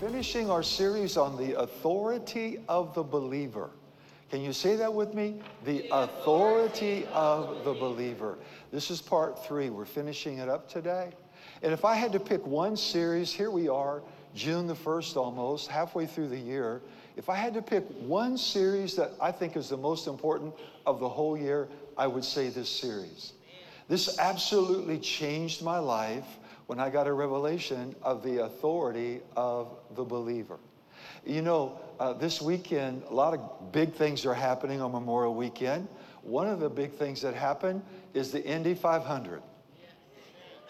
Finishing our series on the authority of the believer. Can you say that with me? The authority of the believer. This is part three. We're finishing it up today. And if I had to pick one series, here we are, June the 1st almost, halfway through the year. If I had to pick one series that I think is the most important of the whole year, I would say this series. This absolutely changed my life when I got a revelation of the authority of the believer. You know, uh, this weekend, a lot of big things are happening on Memorial Weekend. One of the big things that happened is the Indy 500.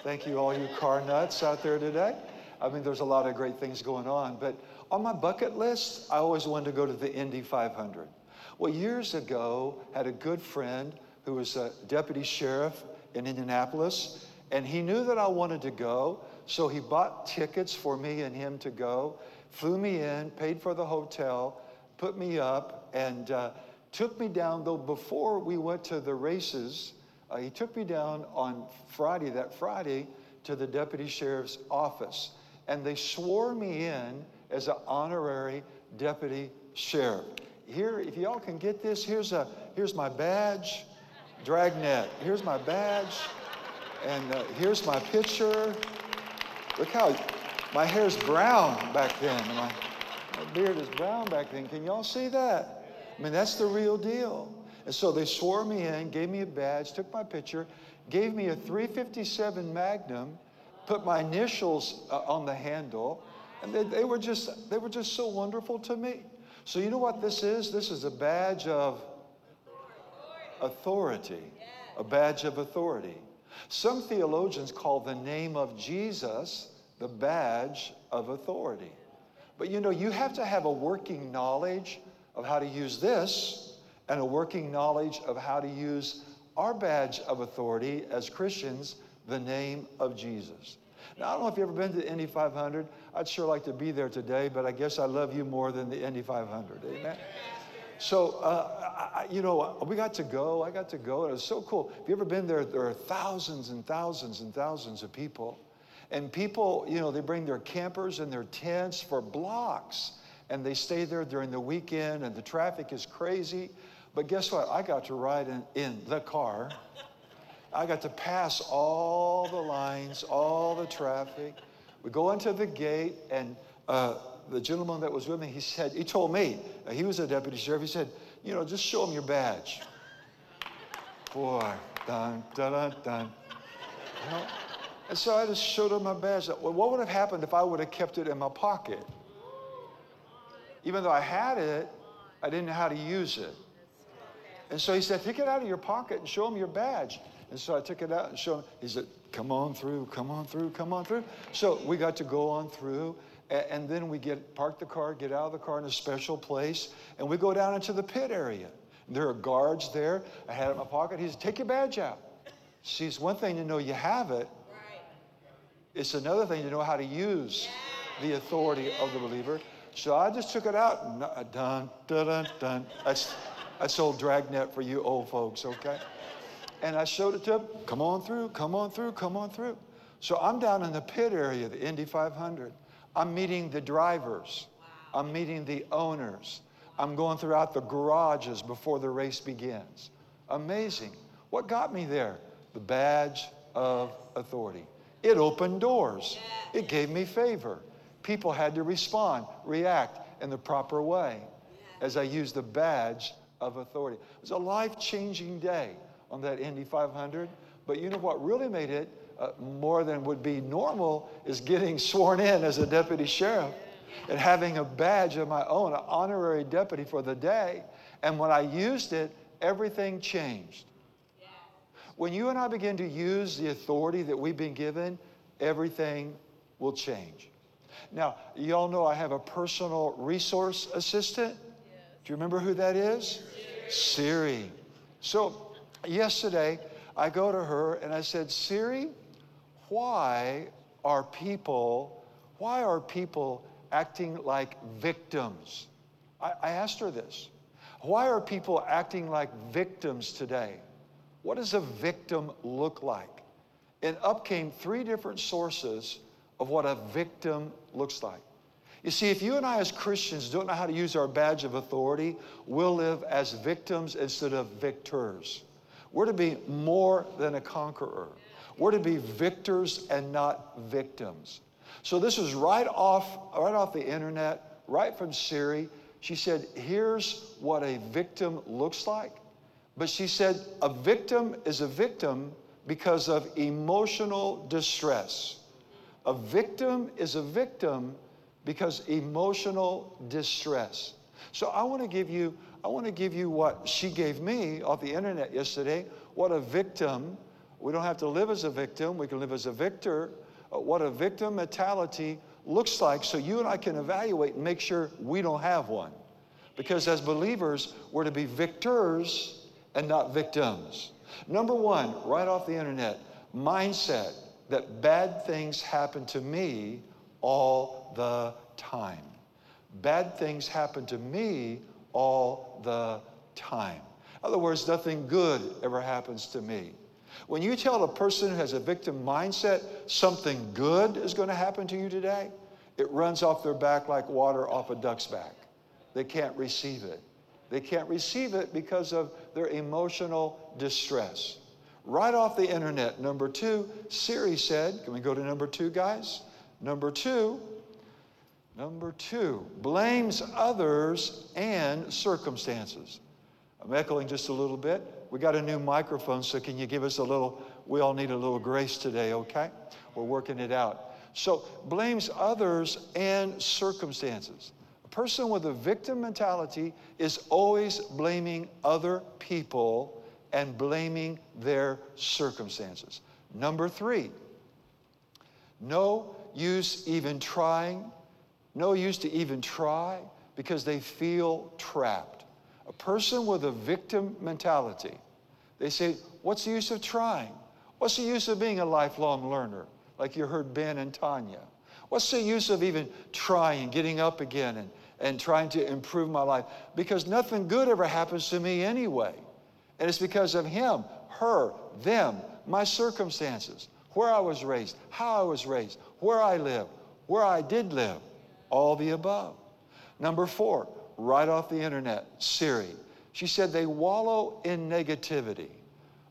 Thank you, all you car nuts out there today. I mean, there's a lot of great things going on, but on my bucket list, I always wanted to go to the Indy 500. Well, years ago, had a good friend who was a deputy sheriff in Indianapolis, and he knew that I wanted to go, so he bought tickets for me and him to go, flew me in, paid for the hotel, put me up, and uh, took me down. Though before we went to the races, uh, he took me down on Friday, that Friday, to the deputy sheriff's office. And they swore me in as an honorary deputy sheriff. Here, if y'all can get this, here's, a, here's my badge, dragnet. Here's my badge. And uh, here's my picture. Look how my hair's brown back then. My, my beard is brown back then. Can y'all see that? I mean, that's the real deal. And so they swore me in, gave me a badge, took my picture, gave me a 357 Magnum, put my initials uh, on the handle, and they, they, were just, they were just so wonderful to me. So you know what this is? This is a badge of authority. A badge of authority. Some theologians call the name of Jesus the badge of authority. But you know, you have to have a working knowledge of how to use this and a working knowledge of how to use our badge of authority as Christians, the name of Jesus. Now, I don't know if you've ever been to the Indy 500. I'd sure like to be there today, but I guess I love you more than the Indy 500. Amen. So, uh, I, you know, we got to go. I got to go. And it was so cool. If you ever been there, there are thousands and thousands and thousands of people. And people, you know, they bring their campers and their tents for blocks. And they stay there during the weekend, and the traffic is crazy. But guess what? I got to ride in, in the car. I got to pass all the lines, all the traffic. We go into the gate, and uh, the gentleman that was with me, he said, he told me, uh, he was a deputy sheriff, he said, you know, just show him your badge. Boy, dun, dun, dun, dun. You know? And so I just showed him my badge. Well, what would have happened if I would have kept it in my pocket? Even though I had it, I didn't know how to use it. And so he said, take it out of your pocket and show him your badge. And so I took it out and showed him. He said, come on through, come on through, come on through. So we got to go on through. And then we get park the car, get out of the car in a special place, and we go down into the pit area. There are guards there. I had it in my pocket. He said, take your badge out. See, it's one thing to know you have it. It's another thing to know how to use the authority of the believer. So I just took it out and uh, dun, dun, dun, dun. That's, that's old dragnet for you old folks, okay? And I showed it to him. Come on through, come on through, come on through. So I'm down in the pit area, the Indy 500. I'm meeting the drivers. I'm meeting the owners. I'm going throughout the garages before the race begins. Amazing. What got me there? The badge of authority. It opened doors. It gave me favor. People had to respond, react in the proper way as I used the badge of authority. It was a life changing day on that Indy 500. But you know what really made it uh, more than would be normal is getting sworn in as a deputy sheriff and having a badge of my own, an honorary deputy for the day. And when I used it, everything changed. When you and I begin to use the authority that we've been given, everything will change. Now, y'all know I have a personal resource assistant. Do you remember who that is? Siri. So yesterday, I go to her and I said, Siri, why are people, why are people acting like victims? I, I asked her this. Why are people acting like victims today? What does a victim look like? And up came three different sources of what a victim looks like. You see, if you and I as Christians don't know how to use our badge of authority, we'll live as victims instead of victors. We're to be more than a conqueror. We're to be victors and not victims. So this is right off, right off the internet, right from Siri. She said, here's what a victim looks like. But she said, a victim is a victim because of emotional distress. A victim is a victim because emotional distress. So I want to give you I want to give you what she gave me off the internet yesterday. What a victim. We don't have to live as a victim, we can live as a victor. What a victim mentality looks like so you and I can evaluate and make sure we don't have one. Because as believers, we're to be victors and not victims. Number one, right off the internet, mindset that bad things happen to me all the time. Bad things happen to me all the time. In other words, nothing good ever happens to me. When you tell a person who has a victim mindset something good is going to happen to you today, it runs off their back like water off a duck's back. They can't receive it. They can't receive it because of their emotional distress. Right off the internet, number two, Siri said, can we go to number two, guys? Number two, Number two, blames others and circumstances. I'm echoing just a little bit. We got a new microphone, so can you give us a little? We all need a little grace today, okay? We're working it out. So, blames others and circumstances. A person with a victim mentality is always blaming other people and blaming their circumstances. Number three, no use even trying no use to even try because they feel trapped. A person with a victim mentality, they say, What's the use of trying? What's the use of being a lifelong learner? Like you heard Ben and Tanya. What's the use of even trying, getting up again, and, and trying to improve my life? Because nothing good ever happens to me anyway. And it's because of him, her, them, my circumstances, where I was raised, how I was raised, where I live, where I did live all the above. Number four, right off the internet, Siri. She said they wallow in negativity.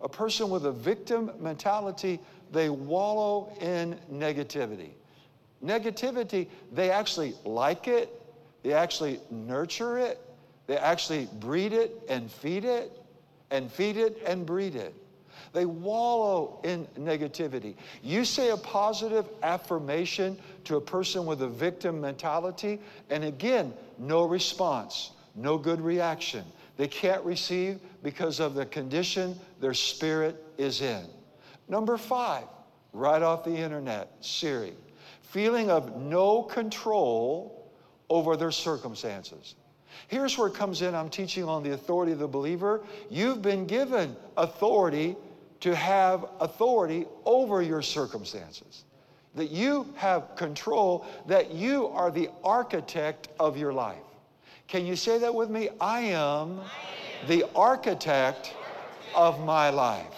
A person with a victim mentality, they wallow in negativity. Negativity, they actually like it, they actually nurture it, they actually breed it and feed it, and feed it and breed it. They wallow in negativity. You say a positive affirmation to a person with a victim mentality, and again, no response, no good reaction. They can't receive because of the condition their spirit is in. Number five, right off the internet, Siri, feeling of no control over their circumstances. Here's where it comes in. I'm teaching on the authority of the believer. You've been given authority to have authority over your circumstances, that you have control, that you are the architect of your life. Can you say that with me? I am the architect of my life.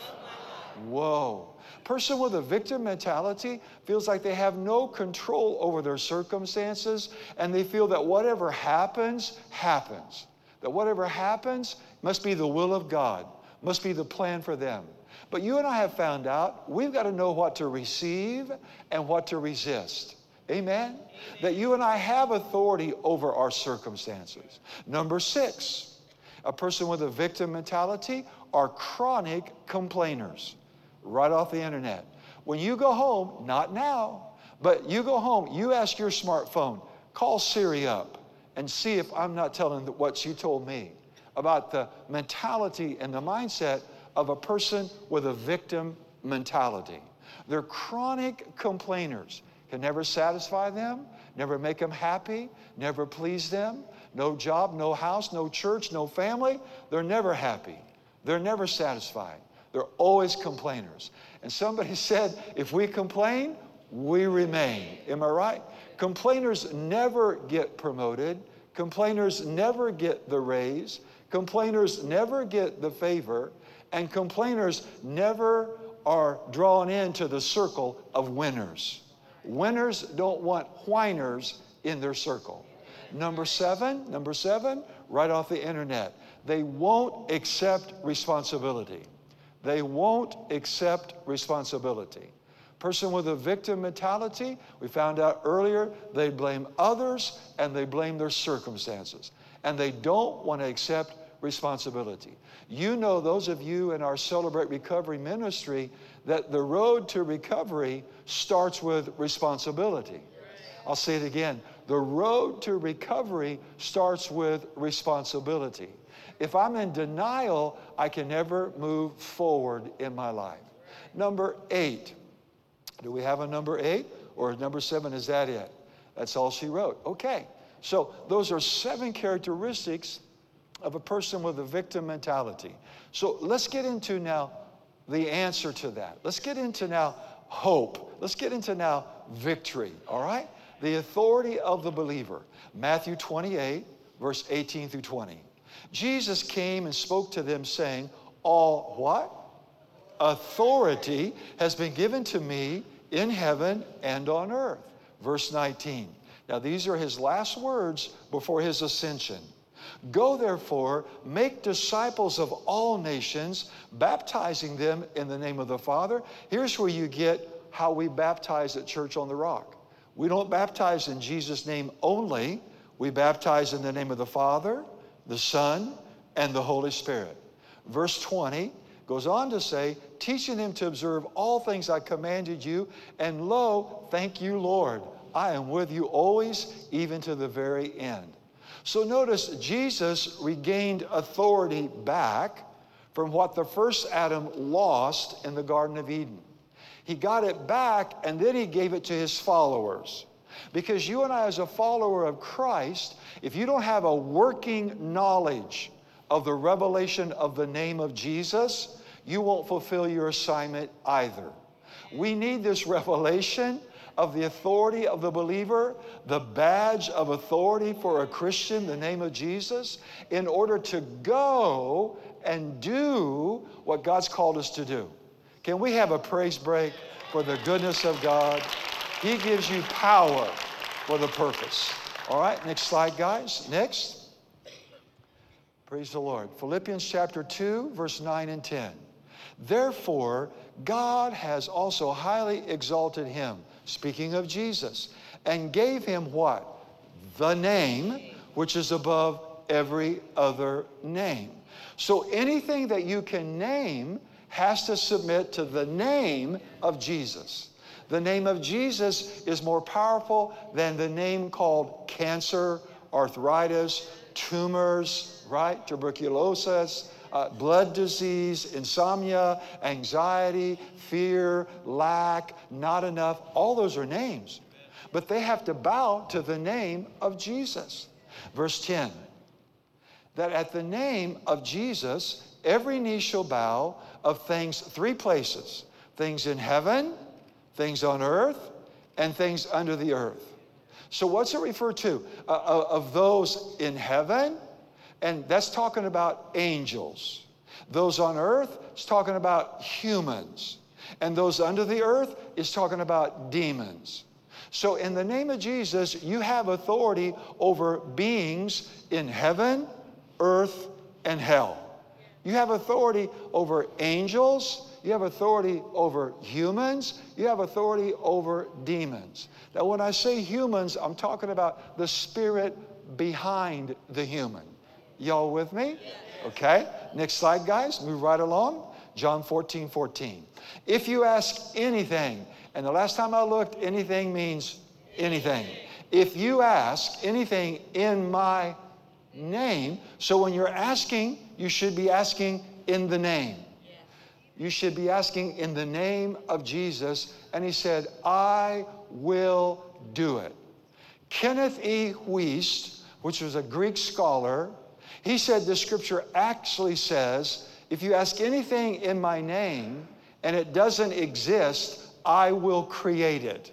Whoa. Person with a victim mentality feels like they have no control over their circumstances and they feel that whatever happens, happens. That whatever happens must be the will of God, must be the plan for them. But you and I have found out we've got to know what to receive and what to resist. Amen? Amen? That you and I have authority over our circumstances. Number six, a person with a victim mentality are chronic complainers. Right off the internet. When you go home, not now, but you go home, you ask your smartphone, call Siri up and see if I'm not telling what she told me about the mentality and the mindset of a person with a victim mentality. They're chronic complainers. Can never satisfy them, never make them happy, never please them, no job, no house, no church, no family, they're never happy. They're never satisfied. They're always complainers. And somebody said, if we complain, we remain. Am I right? Complainers never get promoted. Complainers never get the raise. Complainers never get the favor. And complainers never are drawn into the circle of winners. Winners don't want whiners in their circle. Number seven, number seven, right off the internet, they won't accept responsibility. They won't accept responsibility. Person with a victim mentality, we found out earlier, they blame others and they blame their circumstances. And they don't want to accept responsibility. You know, those of you in our Celebrate Recovery ministry, that the road to recovery starts with responsibility. I'll say it again. The road to recovery starts with responsibility. If I'm in denial, I can never move forward in my life. Number eight. Do we have a number eight? Or number seven, is that it? That's all she wrote. Okay. So those are seven characteristics of a person with a victim mentality. So let's get into now the answer to that. Let's get into now hope. Let's get into now victory, all right? The authority of the believer. Matthew 28, verse 18 through 20. Jesus came and spoke to them, saying, All what? Authority has been given to me in heaven and on earth. Verse 19. Now, these are his last words before his ascension. Go therefore, make disciples of all nations, baptizing them in the name of the Father. Here's where you get how we baptize at Church on the Rock. We don't baptize in Jesus' name only, we baptize in the name of the Father, the Son, and the Holy Spirit. Verse 20 goes on to say, teaching them to observe all things I commanded you, and lo, thank you, Lord. I am with you always, even to the very end. So notice Jesus regained authority back from what the first Adam lost in the Garden of Eden. He got it back and then he gave it to his followers. Because you and I, as a follower of Christ, if you don't have a working knowledge of the revelation of the name of Jesus, you won't fulfill your assignment either. We need this revelation of the authority of the believer, the badge of authority for a Christian, the name of Jesus, in order to go and do what God's called us to do. Can we have a praise break for the goodness of God? He gives you power for the purpose. All right, next slide, guys. Next. Praise the Lord. Philippians chapter 2, verse 9 and 10. Therefore, God has also highly exalted him speaking of Jesus, and gave him what? The name which is above every other name. So anything that you can name has to submit to the name of Jesus. The name of Jesus is more powerful than the name called cancer, arthritis, tumors, right? Tuberculosis, uh, blood disease, insomnia, anxiety, fear, lack, not enough. All those are names. But they have to bow to the name of Jesus. Verse 10 that at the name of Jesus, every knee shall bow of things, three places things in heaven, things on earth, and things under the earth. So, what's it refer to? Uh, uh of those in heaven, and that's talking about angels. Those on earth is talking about humans. And those under the earth is talking about demons. So, in the name of Jesus, you have authority over beings in heaven, earth, and hell. You have authority over angels. You have authority over humans. You have authority over demons. Now, when I say humans, I'm talking about the spirit behind the human. Y'all with me? Okay. Next slide, guys. Move right along. John 14, 14. If you ask anything, and the last time I looked, anything means anything. If you ask anything in my name, so when you're asking, you should be asking in the name. You should be asking in the name of Jesus. And he said, I will do it. Kenneth E. Wuest which was a Greek scholar, he said the scripture actually says, if you ask anything in my name and it doesn't exist, I will create it.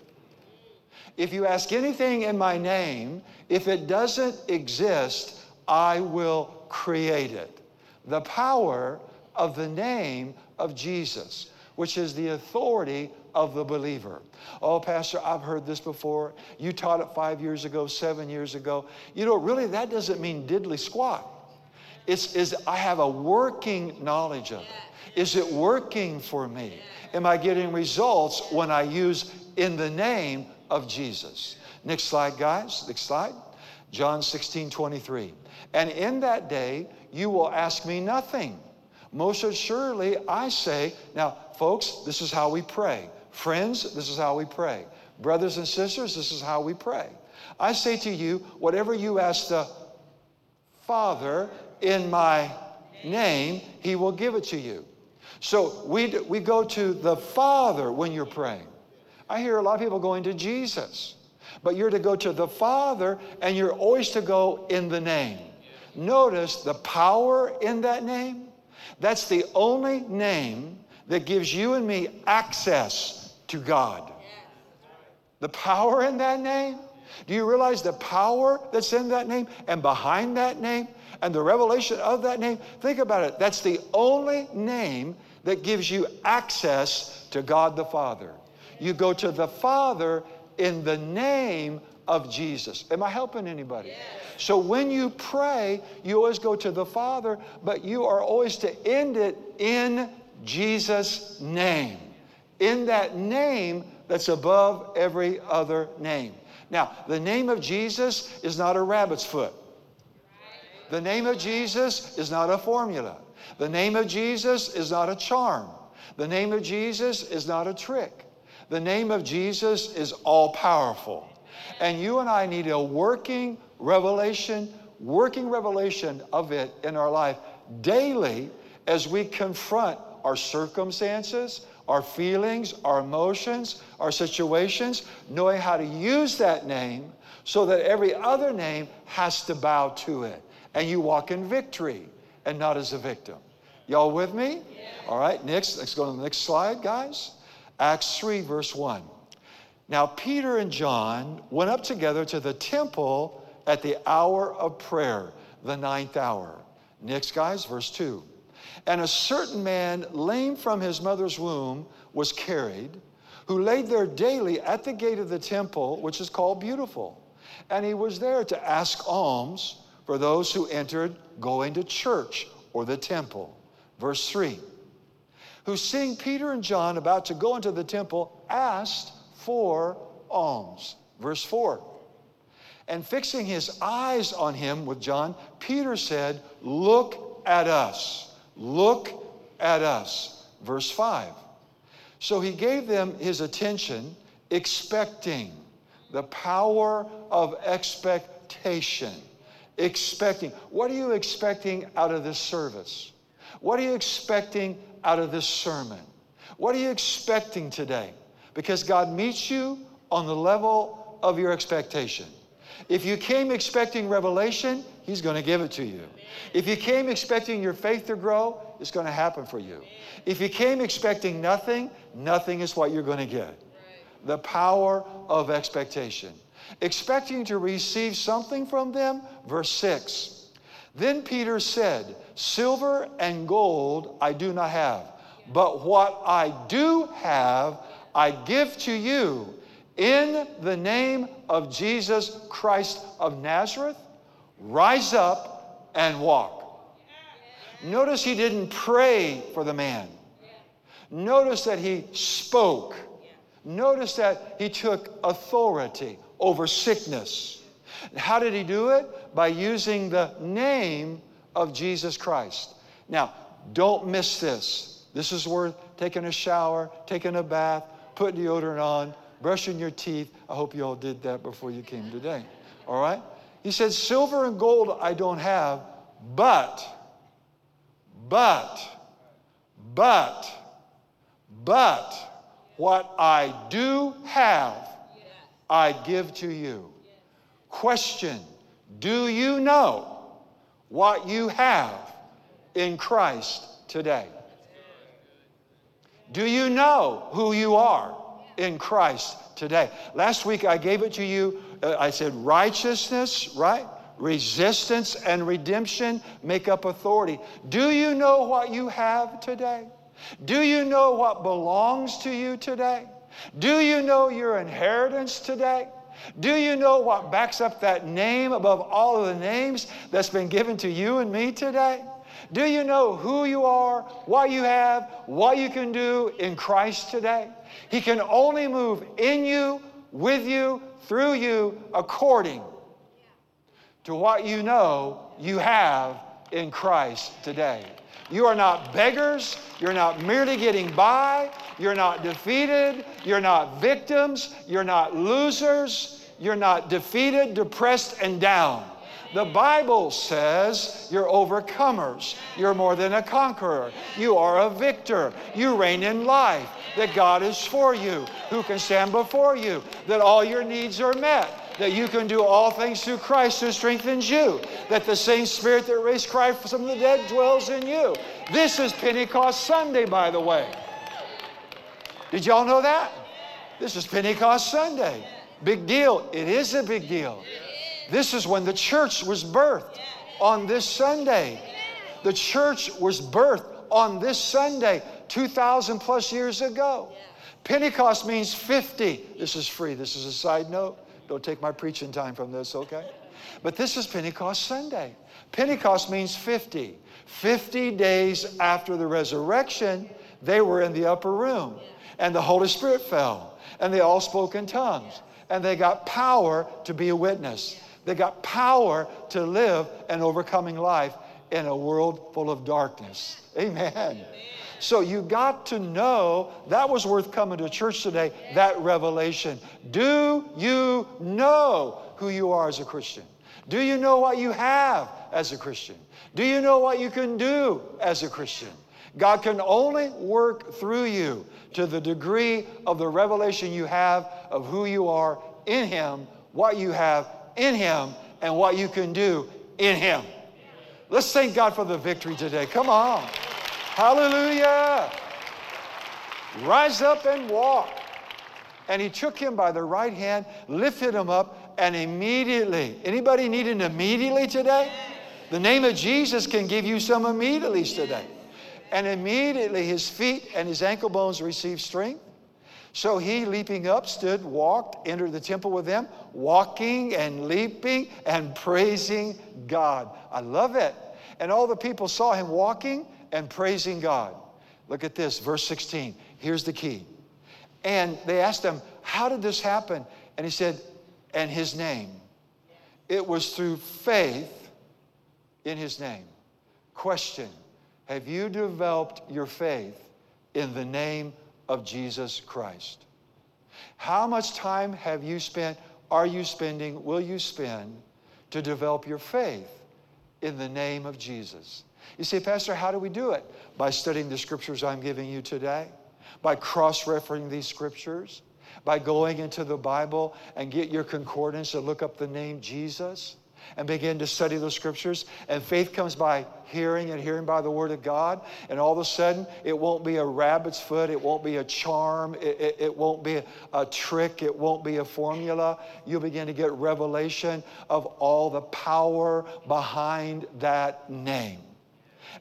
If you ask anything in my name, if it doesn't exist, I will create it. The power of the name of Jesus, which is the authority of the believer. Oh, Pastor, I've heard this before. You taught it five years ago, seven years ago. You know, really, that doesn't mean diddly squat. It's is I have a working knowledge of it. Is it working for me? Am I getting results when I use in the name of Jesus? Next slide, guys. Next slide. John 16, 23. And in that day you will ask me nothing. Most assuredly, I say, now, folks, this is how we pray. Friends, this is how we pray. Brothers and sisters, this is how we pray. I say to you, whatever you ask the Father in my name, he will give it to you. So we, we go to the Father when you're praying. I hear a lot of people going to Jesus, but you're to go to the Father and you're always to go in the name. Notice the power in that name. That's the only name that gives you and me access to God. The power in that name. Do you realize the power that's in that name and behind that name and the revelation of that name? Think about it. That's the only name that gives you access to God the Father. You go to the Father in the name of Jesus. Am I helping anybody? Yes. So when you pray, you always go to the Father, but you are always to end it in Jesus' name in that name that's above every other name. Now, the name of Jesus is not a rabbit's foot. The name of Jesus is not a formula. The name of Jesus is not a charm. The name of Jesus is not a trick. The name of Jesus is all powerful. And you and I need a working revelation, working revelation of it in our life daily as we confront our circumstances, our feelings, our emotions, our situations, knowing how to use that name so that every other name has to bow to it. And you walk in victory and not as a victim. Y'all with me? Yeah. All right, next, let's go to the next slide, guys. Acts 3, verse 1. Now, Peter and John went up together to the temple at the hour of prayer, the ninth hour. Next, guys, verse 2. And a certain man, lame from his mother's womb, was carried, who laid there daily at the gate of the temple, which is called Beautiful. And he was there to ask alms for those who entered going to church or the temple. Verse 3 Who, seeing Peter and John about to go into the temple, asked for alms. Verse 4 And fixing his eyes on him with John, Peter said, Look at us. Look at us. Verse 5. So he gave them his attention, expecting the power of expectation. Expecting. What are you expecting out of this service? What are you expecting out of this sermon? What are you expecting today? Because God meets you on the level of your expectation. If you came expecting revelation, He's going to give it to you. If you came expecting your faith to grow, it's going to happen for you. If you came expecting nothing, nothing is what you're going to get. The power of expectation. Expecting to receive something from them, verse 6. Then Peter said, Silver and gold I do not have, but what I do have, I give to you in the name of Jesus Christ of Nazareth Rise up and walk. Notice he didn't pray for the man. Notice that he spoke. Notice that he took authority over sickness. How did he do it? By using the name of Jesus Christ. Now, don't miss this. This is worth taking a shower, taking a bath, putting deodorant on, brushing your teeth. I hope you all did that before you came today. All right? He said, Silver and gold I don't have, but, but, but, but what I do have, I give to you. Question Do you know what you have in Christ today? Do you know who you are in Christ today? Last week I gave it to you. Uh, I said righteousness, right? Resistance and redemption make up authority. Do you know what you have today? Do you know what belongs to you today? Do you know your inheritance today? Do you know what backs up that name above all of the names that's been given to you and me today? Do you know who you are, what you have, what you can do in Christ today? He can only move in you, with you, through you, according to what you know you have in Christ today. You are not beggars. You're not merely getting by. You're not defeated. You're not victims. You're not losers. You're not defeated, depressed, and down. The Bible says you're overcomers. You're more than a conqueror. You are a victor. You reign in life. That God is for you. Who can stand before you? That all your needs are met that you can do all things through Christ who strengthens you, that the same Spirit that raised Christ from the dead dwells in you. This is Pentecost Sunday, by the way. Did y'all know that? This is Pentecost Sunday. Big deal. It is a big deal. This is when the church was birthed on this Sunday. The church was birthed on this Sunday 2,000 plus years ago. Pentecost means 50. This is free. This is a side note. Don't take my preaching time from this, okay? But this is Pentecost Sunday. Pentecost means 50. 50 days after the resurrection, they were in the upper room, and the Holy Spirit fell, and they all spoke in tongues, and they got power to be a witness. They got power to live an overcoming life in a world full of darkness. Amen. Amen. So you got to know that was worth coming to church today, that revelation. Do you know who you are as a Christian? Do you know what you have as a Christian? Do you know what you can do as a Christian? God can only work through you to the degree of the revelation you have of who you are in Him, what you have in Him, and what you can do in Him. Let's thank God for the victory today. Come on. Hallelujah. Rise up and walk. And he took him by the right hand, lifted him up, and immediately, anybody need an immediately today? The name of Jesus can give you some immediatelys today. And immediately his feet and his ankle bones received strength. So he, leaping up, stood, walked, entered the temple with them, walking and leaping and praising God. I love it. And all the people saw him walking and praising God. Look at this, verse 16. Here's the key. And they asked him, How did this happen? And he said, And his name. It was through faith in his name. Question Have you developed your faith in the name of Jesus Christ? How much time have you spent, are you spending, will you spend to develop your faith in the name of Jesus? You say, Pastor, how do we do it? By studying the scriptures I'm giving you today, by cross referencing these scriptures, by going into the Bible and get your concordance and look up the name Jesus and begin to study the scriptures. And faith comes by hearing and hearing by the word of God. And all of a sudden, it won't be a rabbit's foot, it won't be a charm, it, it, it won't be a, a trick, it won't be a formula. You'll begin to get revelation of all the power behind that name.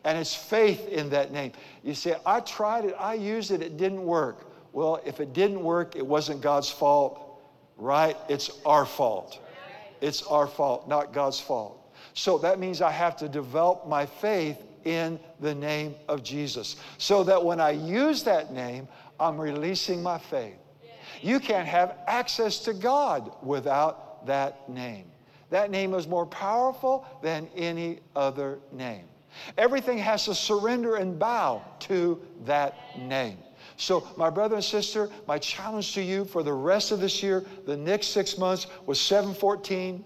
And it's faith in that name. You say, I tried it, I used it, it didn't work. Well, if it didn't work, it wasn't God's fault, right? It's our fault. It's our fault, not God's fault. So that means I have to develop my faith in the name of Jesus. So that when I use that name, I'm releasing my faith. You can't have access to God without that name. That name is more powerful than any other name. Everything has to surrender and bow to that name. So, my brother and sister, my challenge to you for the rest of this year, the next six months, was 714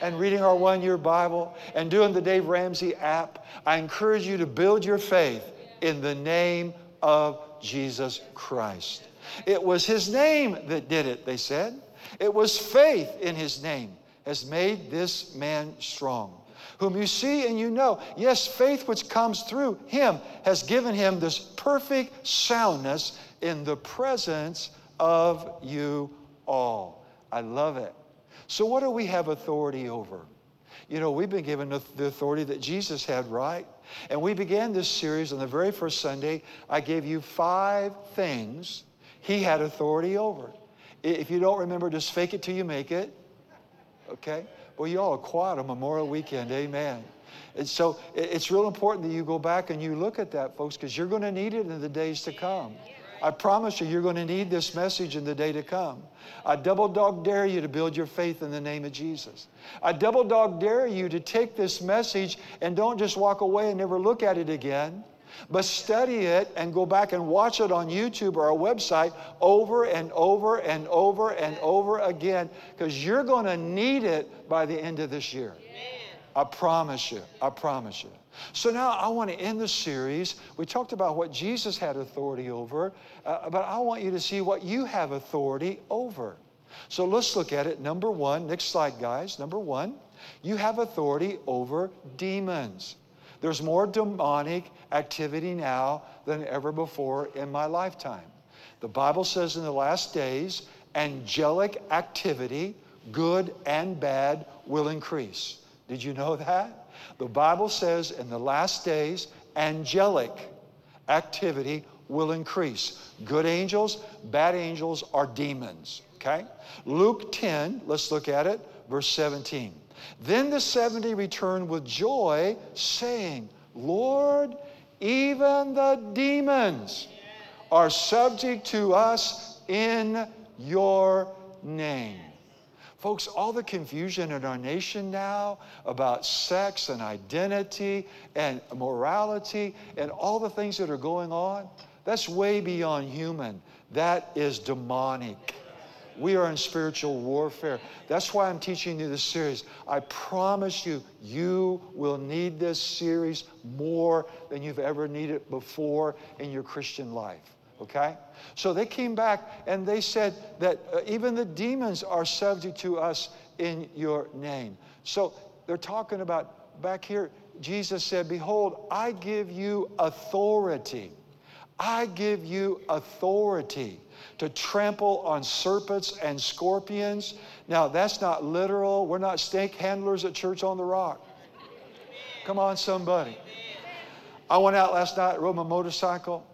and reading our one year Bible and doing the Dave Ramsey app. I encourage you to build your faith in the name of Jesus Christ. It was His name that did it, they said. It was faith in His name. has made this man strong, whom you see and you know. Yes, faith which comes through him has given him this perfect soundness in the presence of you all. I love it. So, what do we have authority over? You know, we've been given the authority that Jesus had, right? And we began this series on the very first Sunday. I gave you five things he had authority over. If you don't remember, just fake it till you make it. Okay? Well, you all are quiet on Memorial Weekend. Amen. And so it's real important that you go back and you look at that, folks, because you're going to need it in the days to come. I promise you, you're going to need this message in the day to come. I double dog dare you to build your faith in the name of Jesus. I double dog dare you to take this message and don't just walk away and never look at it again, but study it and go back and watch it on YouTube or our website over and over and over and over again because you're going to need it by the end of this year. I promise you. I promise you. So now I want to end the series. We talked about what Jesus had authority over, uh, but I want you to see what you have authority over. So let's look at it. Number one, next slide, guys. Number one, you have authority over demons. There's more demonic activity now than ever before in my lifetime. The Bible says in the last days, angelic activity, good and bad, will increase. Did you know that? The Bible says in the last days, angelic activity will increase. Good angels, bad angels are demons. Okay? Luke 10, let's look at it, verse 17. Then the 70 returned with joy, saying, Lord, even the demons are subject to us in your name. Folks, all the confusion in our nation now about sex and identity and morality and all the things that are going on, that's way beyond human. That is demonic. We are in spiritual warfare. That's why I'm teaching you this series. I promise you, you will need this series more than you've ever needed before in your Christian life okay? So they came back and they said that uh, even the demons are subject to us in your name. So they're talking about back here, Jesus said, Behold, I give you authority. I give you authority to trample on serpents and scorpions. Now, that's not literal. We're not snake handlers at Church on the Rock. Come on, somebody. I went out last night, rode my motorcycle,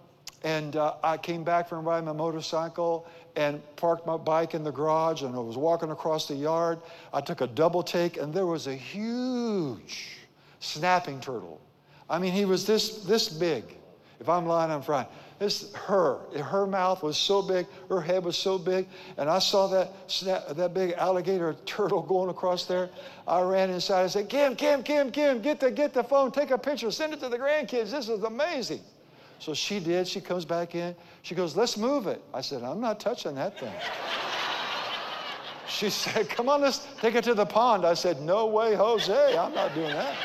and uh, I came back from riding my motorcycle and parked my bike in the garage and I was walking across the yard. I took a double take and there was a huge snapping turtle. I mean, he was this, this big. If I'm lying, I'm fine. This her, her mouth was so big, her head was so big, and I saw that snap, that big alligator turtle going across there. I ran inside. I said, "Kim, Kim, Kim, Kim, get the get the phone, take a picture, send it to the grandkids. This is amazing." So she did. She comes back in. She goes, Let's move it. I said, I'm not touching that thing. she said, Come on, let's take it to the pond. I said, No way, Jose. I'm not doing that.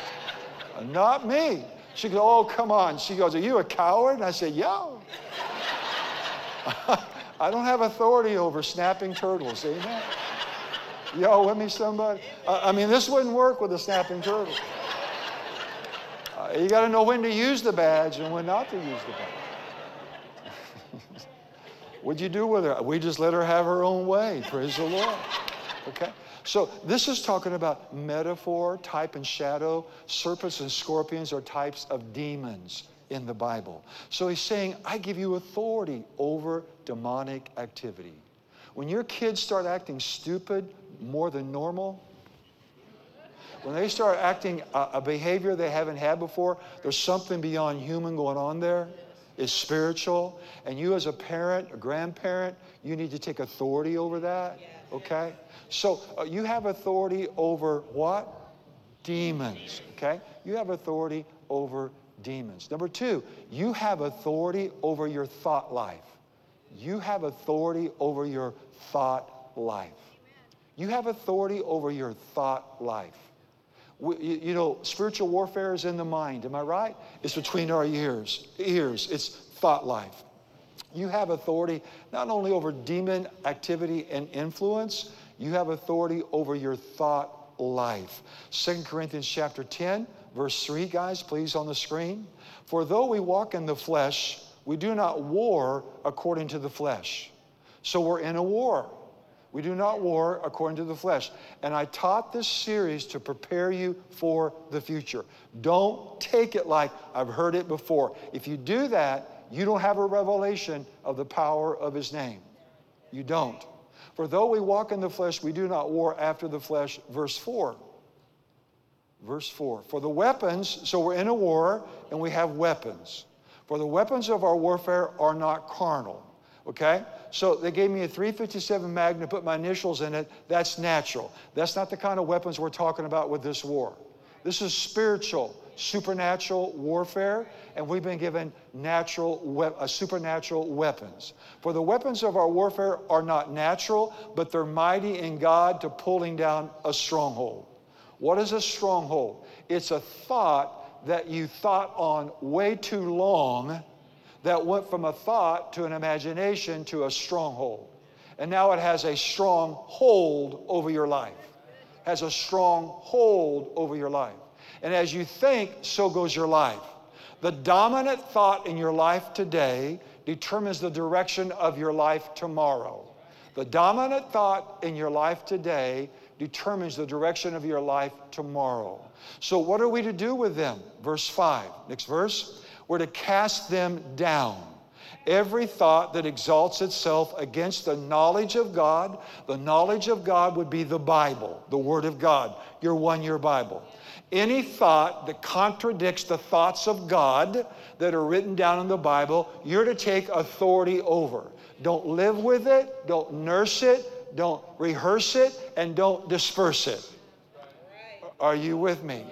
Not me. She goes, Oh, come on. She goes, Are you a coward? And I said, Yeah. I don't have authority over snapping turtles. Amen. Y'all with me, somebody? I mean, this wouldn't work with a snapping turtle. Uh, you got to know when to use the badge and when not to use the badge. What'd you do with her? We just let her have her own way. Praise the Lord. Okay? So this is talking about metaphor, type, and shadow. Serpents and scorpions are types of demons in the Bible. So he's saying, I give you authority over demonic activity. When your kids start acting stupid more than normal, when they start acting a, a behavior they haven't had before, there's something beyond human going on there. It's spiritual. And you, as a parent, a grandparent, you need to take authority over that. Okay? So uh, you have authority over what? Demons. Okay? You have authority over demons. Number two, you have authority over your thought life. You have authority over your thought life. You have authority over your thought life you know, spiritual warfare is in the mind. Am I right? It's between our ears. Ears. It's thought life. You have authority not only over demon activity and influence, you have authority over your thought life. 2 Corinthians chapter 10, verse 3, guys, please on the screen. For though we walk in the flesh, we do not war according to the flesh. So we're in a war. We do not war according to the flesh. And I taught this series to prepare you for the future. Don't take it like I've heard it before. If you do that, you don't have a revelation of the power of His name. You don't. For though we walk in the flesh, we do not war after the flesh. Verse 4. Verse 4. For the weapons, so we're in a war and we have weapons. For the weapons of our warfare are not carnal. Okay? So they gave me a 357 Magnum, put my initials in it. That's natural. That's not the kind of weapons we're talking about with this war. This is spiritual, supernatural warfare, and we've been given natural, we- uh, supernatural weapons. For the weapons of our warfare are not natural, but they're mighty in God to pulling down a stronghold. What is a stronghold? It's a thought that you thought on way too long that went from a thought to an imagination to a stronghold. And now it has a strong hold over your life. Has a strong hold over your life. And as you think, so goes your life. The dominant thought in your life today determines the direction of your life tomorrow. The dominant thought in your life today determines the direction of your life tomorrow. So, what are we to do with them? Verse 5. Next verse. We're to cast them down. Every thought that exalts itself against the knowledge of God, the knowledge of God would be the Bible, the Word of God, your one year Bible. Any thought that contradicts the thoughts of God that are written down in the Bible, you're to take authority over. Don't live with it, don't nurse it, don't rehearse it, and don't disperse it. Are you with me?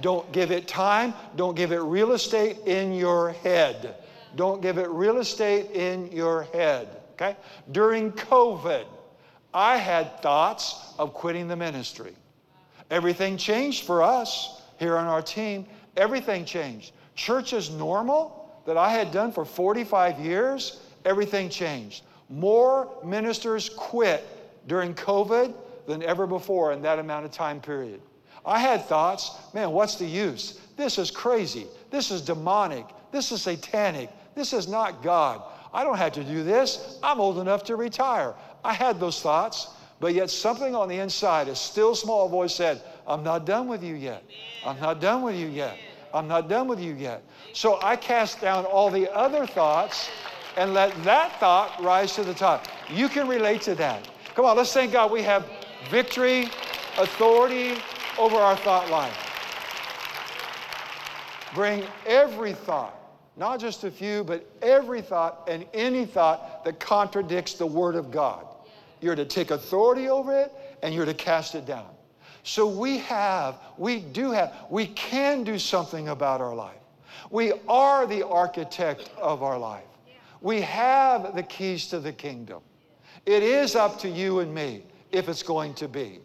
Don't give it time. Don't give it real estate in your head. Don't give it real estate in your head. Okay? During COVID, I had thoughts of quitting the ministry. Everything changed for us here on our team. Everything changed. Church is normal that I had done for 45 years, everything changed. More ministers quit during COVID than ever before in that amount of time period. I had thoughts, man, what's the use? This is crazy. This is demonic. This is satanic. This is not God. I don't have to do this. I'm old enough to retire. I had those thoughts, but yet something on the inside, a still small voice said, I'm not done with you yet. I'm not done with you yet. I'm not done with you yet. So I cast down all the other thoughts and let that thought rise to the top. You can relate to that. Come on, let's thank God we have victory, authority, over our thought life. Bring every thought, not just a few, but every thought and any thought that contradicts the Word of God. You're to take authority over it and you're to cast it down. So we have, we do have, we can do something about our life. We are the architect of our life. We have the keys to the kingdom. It is up to you and me if it's going to be.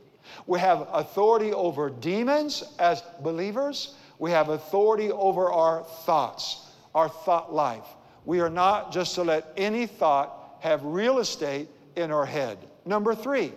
We have authority over demons as believers. We have authority over our thoughts, our thought life. We are not just to let any thought have real estate in our head. Number three,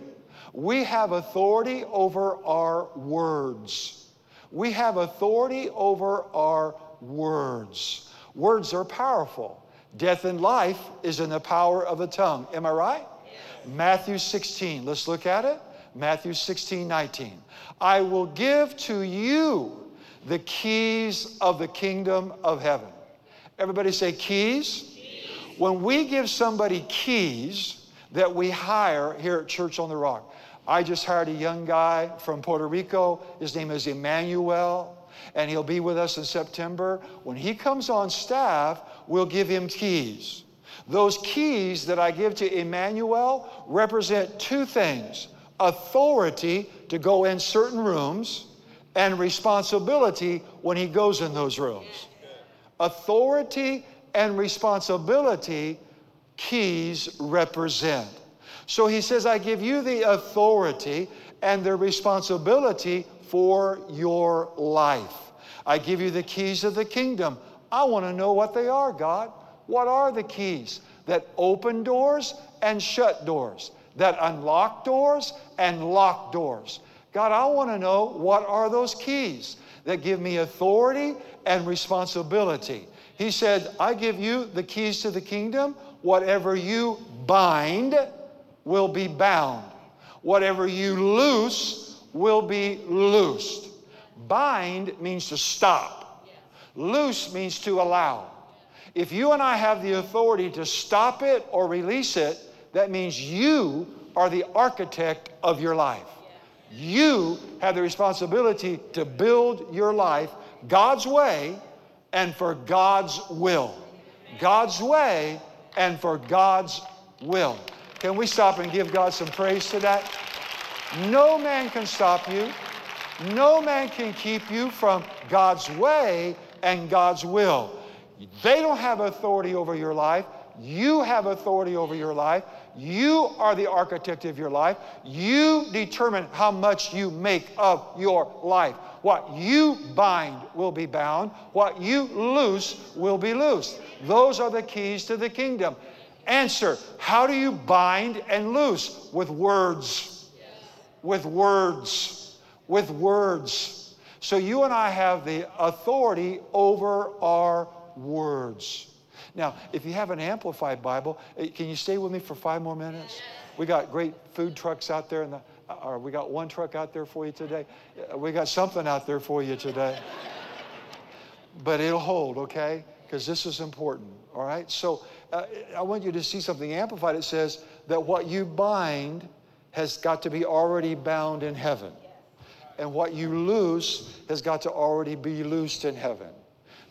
we have authority over our words. We have authority over our words. Words are powerful. Death and life is in the power of the tongue. Am I right? Yes. Matthew 16. Let's look at it. Matthew 16, 19. I will give to you the keys of the kingdom of heaven. Everybody say keys. keys. When we give somebody keys that we hire here at Church on the Rock, I just hired a young guy from Puerto Rico. His name is Emmanuel, and he'll be with us in September. When he comes on staff, we'll give him keys. Those keys that I give to Emmanuel represent two things authority to go in certain rooms and responsibility when he goes in those rooms. Authority and responsibility keys represent. So he says, I give you the authority and the responsibility for your life. I give you the keys of the kingdom. I want to know what they are, God. What are the keys that open doors and shut doors? that unlock doors and lock doors. God, I want to know what are those keys that give me authority and responsibility. He said, I give you the keys to the kingdom. Whatever you bind will be bound, whatever you loose will be loosed. Bind means to stop, loose means to allow. If you and I have the authority to stop it or release it, that means you are the architect of your life. You have the responsibility to build your life God's way and for God's will. God's way and for God's will. Can we stop and give God some praise to that? No man can stop you. No man can keep you from God's way and God's will. They don't have authority over your life. You have authority over your life. You are the architect of your life. You determine how much you make of your life. What you bind will be bound, what you loose will be loosed. Those are the keys to the kingdom. Answer How do you bind and loose? With words. With words. With words. So you and I have the authority over our words. Now, if you have an amplified Bible, eh, can you stay with me for five more minutes? We got great food trucks out there, in the, uh, or we got one truck out there for you today. Uh, we got something out there for you today. but it'll hold, okay? Because this is important, all right? So uh, I want you to see something amplified. It says that what you bind has got to be already bound in heaven. And what you loose has got to already be loosed in heaven.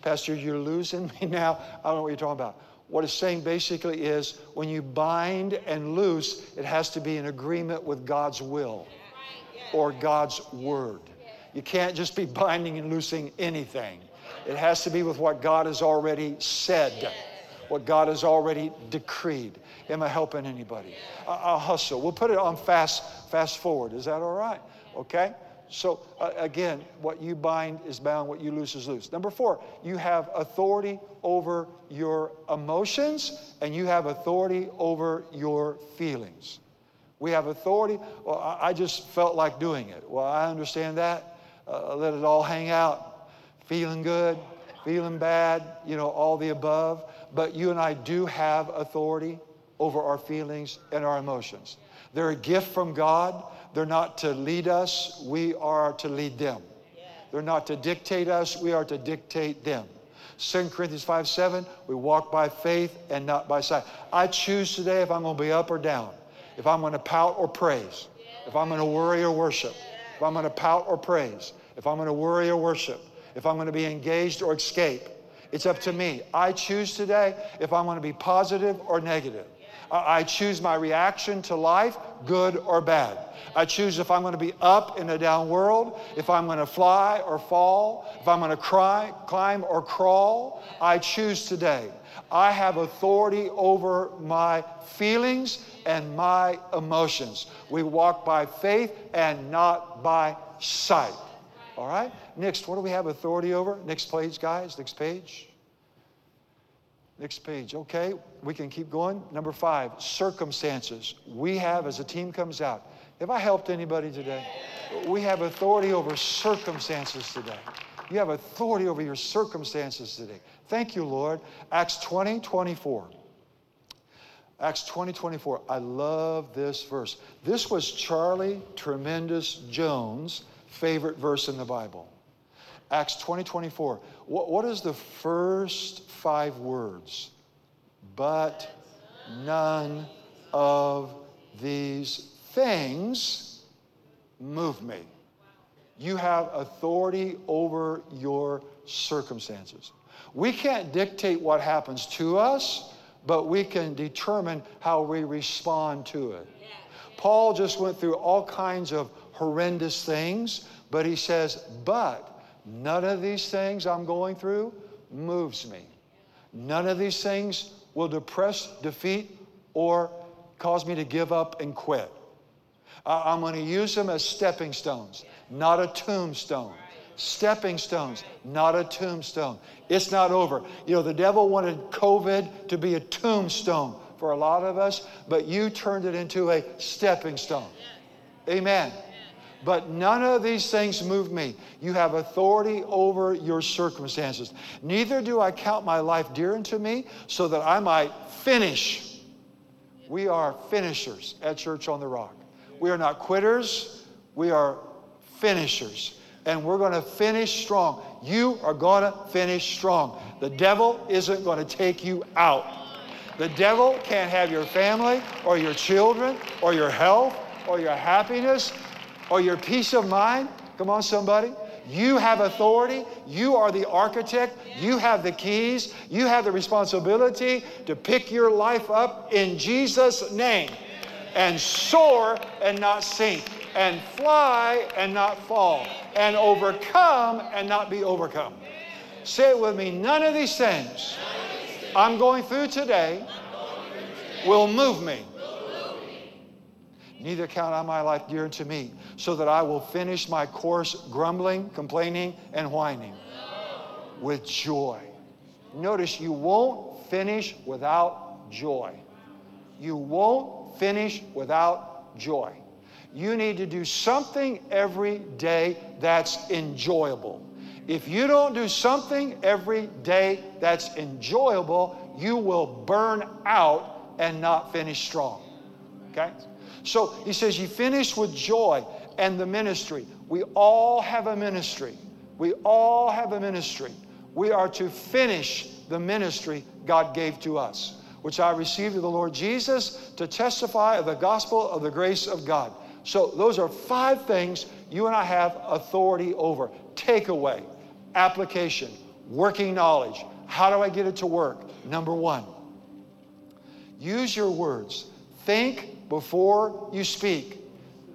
Pastor, you're losing me now. I don't know what you're talking about. What it's saying basically is when you bind and loose, it has to be in agreement with God's will or God's word. You can't just be binding and loosing anything. It has to be with what God has already said, what God has already decreed. Am I helping anybody? I'll hustle. We'll put it on fast, fast forward. Is that all right? Okay? So, uh, again, what you bind is bound, what you loose is loose. Number four, you have authority over your emotions and you have authority over your feelings. We have authority. Well, I just felt like doing it. Well, I understand that. Uh, let it all hang out. Feeling good, feeling bad, you know, all the above. But you and I do have authority over our feelings and our emotions. They're a gift from God. They're not to lead us, we are to lead them. They're not to dictate us, we are to dictate them. 2 Corinthians 5 7, we walk by faith and not by sight. I choose today if I'm going to be up or down, if I'm going to pout or praise, if I'm going to worry or worship, if I'm going to pout or praise, if I'm going to worry or worship, if I'm going to be engaged or escape. It's up to me. I choose today if I'm going to be positive or negative. I choose my reaction to life, good or bad. I choose if I'm going to be up in a down world, if I'm going to fly or fall, if I'm going to cry, climb or crawl. I choose today. I have authority over my feelings and my emotions. We walk by faith and not by sight. All right? Next, what do we have authority over? Next page, guys. Next page. Next page. Okay, we can keep going. Number five, circumstances. We have, as a team comes out, have I helped anybody today? We have authority over circumstances today. You have authority over your circumstances today. Thank you, Lord. Acts 20, 24. Acts 20, 24. I love this verse. This was Charlie Tremendous Jones' favorite verse in the Bible. Acts 20, 24. What, what is the first five words? But none of these things move me. You have authority over your circumstances. We can't dictate what happens to us, but we can determine how we respond to it. Paul just went through all kinds of horrendous things, but he says, But None of these things I'm going through moves me. None of these things will depress, defeat, or cause me to give up and quit. I'm going to use them as stepping stones, not a tombstone. Stepping stones, not a tombstone. It's not over. You know, the devil wanted COVID to be a tombstone for a lot of us, but you turned it into a stepping stone. Amen. But none of these things move me. You have authority over your circumstances. Neither do I count my life dear unto me, so that I might finish. We are finishers at Church on the Rock. We are not quitters, we are finishers. And we're going to finish strong. You are going to finish strong. The devil isn't going to take you out. The devil can't have your family or your children or your health or your happiness or your peace of mind. Come on, somebody. You have authority. You are the architect. You have the keys. You have the responsibility to pick your life up in Jesus' name and soar and not sink, and fly and not fall, and overcome and not be overcome. Say it with me none of these things I'm going through today will move me. Neither count I my life dear unto me, so that I will finish my course grumbling, complaining, and whining with joy. Notice you won't finish without joy. You won't finish without joy. You need to do something every day that's enjoyable. If you don't do something every day that's enjoyable, you will burn out and not finish strong. Okay? So he says, You finish with joy and the ministry. We all have a ministry. We all have a ministry. We are to finish the ministry God gave to us, which I received of the Lord Jesus to testify of the gospel of the grace of God. So, those are five things you and I have authority over takeaway, application, working knowledge. How do I get it to work? Number one, use your words. Think before you speak.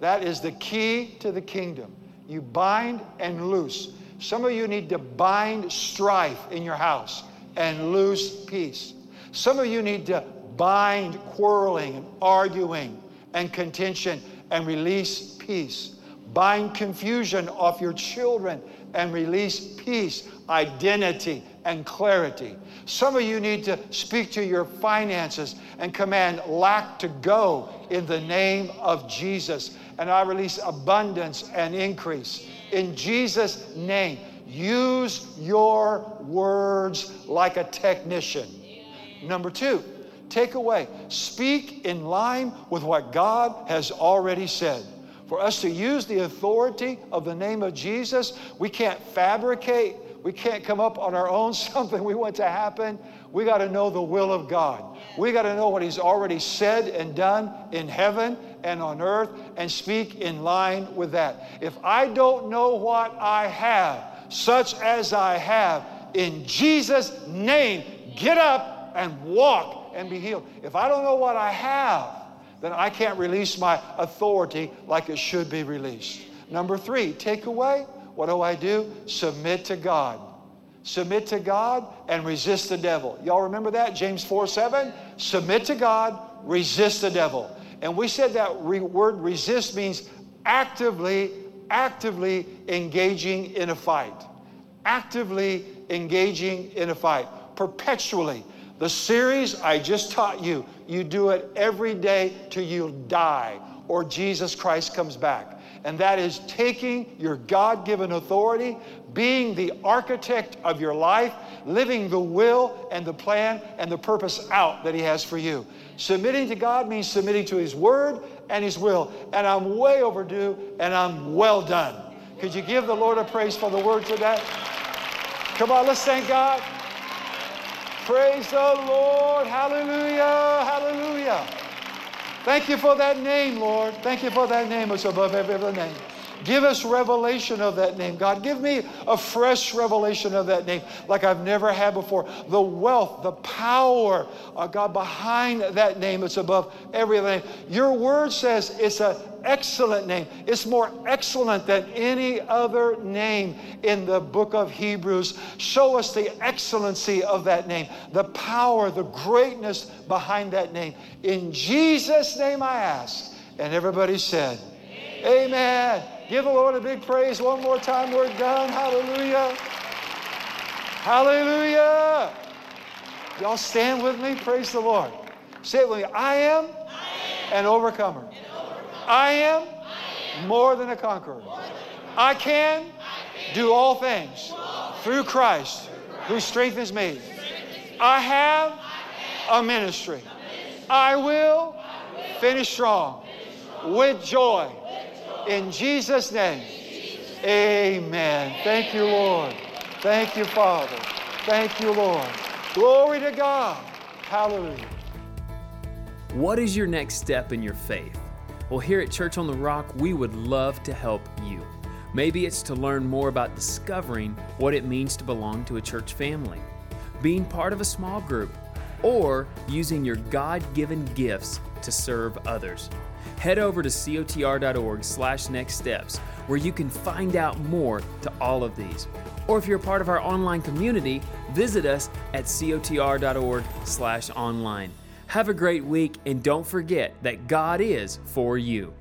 That is the key to the kingdom. You bind and loose. Some of you need to bind strife in your house and loose peace. Some of you need to bind quarreling and arguing and contention and release peace. Bind confusion off your children and release peace, identity, and clarity. Some of you need to speak to your finances and command lack to go in the name of Jesus. And I release abundance and increase. In Jesus' name, use your words like a technician. Number two, take away. Speak in line with what God has already said. For us to use the authority of the name of Jesus, we can't fabricate we can't come up on our own something we want to happen. We got to know the will of God. We got to know what He's already said and done in heaven and on earth and speak in line with that. If I don't know what I have, such as I have, in Jesus' name, get up and walk and be healed. If I don't know what I have, then I can't release my authority like it should be released. Number three, take away what do I do? Submit to God. Submit to God and resist the devil. Y'all remember that? James 4 7? Submit to God, resist the devil. And we said that re- word resist means actively, actively engaging in a fight. Actively engaging in a fight. Perpetually. The series I just taught you, you do it every day till you die or Jesus Christ comes back and that is taking your God given authority, being the architect of your life, living the will and the plan and the purpose out that He has for you. Submitting to God means submitting to His Word and His will. And I'm way overdue and I'm well done. Could you give the Lord a praise for the Word today? Come on, let's thank God. Praise the Lord. Hallelujah. Hallelujah. Thank you for that name, Lord. Thank you for that name. It's above every other name. Give us revelation of that name, God. Give me a fresh revelation of that name like I've never had before. The wealth, the power, uh, God, behind that name It's above every other name. Your word says it's an excellent name. It's more excellent than any other name in the book of Hebrews. Show us the excellency of that name, the power, the greatness behind that name. In Jesus' name I ask. And everybody said, Amen. Amen. Give the Lord a big praise one more time. We're done. Hallelujah. Hallelujah. Y'all stand with me. Praise the Lord. Say it with me. I am, I am an, overcomer. An overcomer. I am, more than a conqueror. I can do all things through Christ who strengthens me. I have a ministry. I will finish strong with joy. In Jesus' name, amen. Thank you, Lord. Thank you, Father. Thank you, Lord. Glory to God. Hallelujah. What is your next step in your faith? Well, here at Church on the Rock, we would love to help you. Maybe it's to learn more about discovering what it means to belong to a church family, being part of a small group, or using your God given gifts to serve others. Head over to cotr.org slash next steps where you can find out more to all of these. Or if you're part of our online community, visit us at cotr.org slash online. Have a great week and don't forget that God is for you.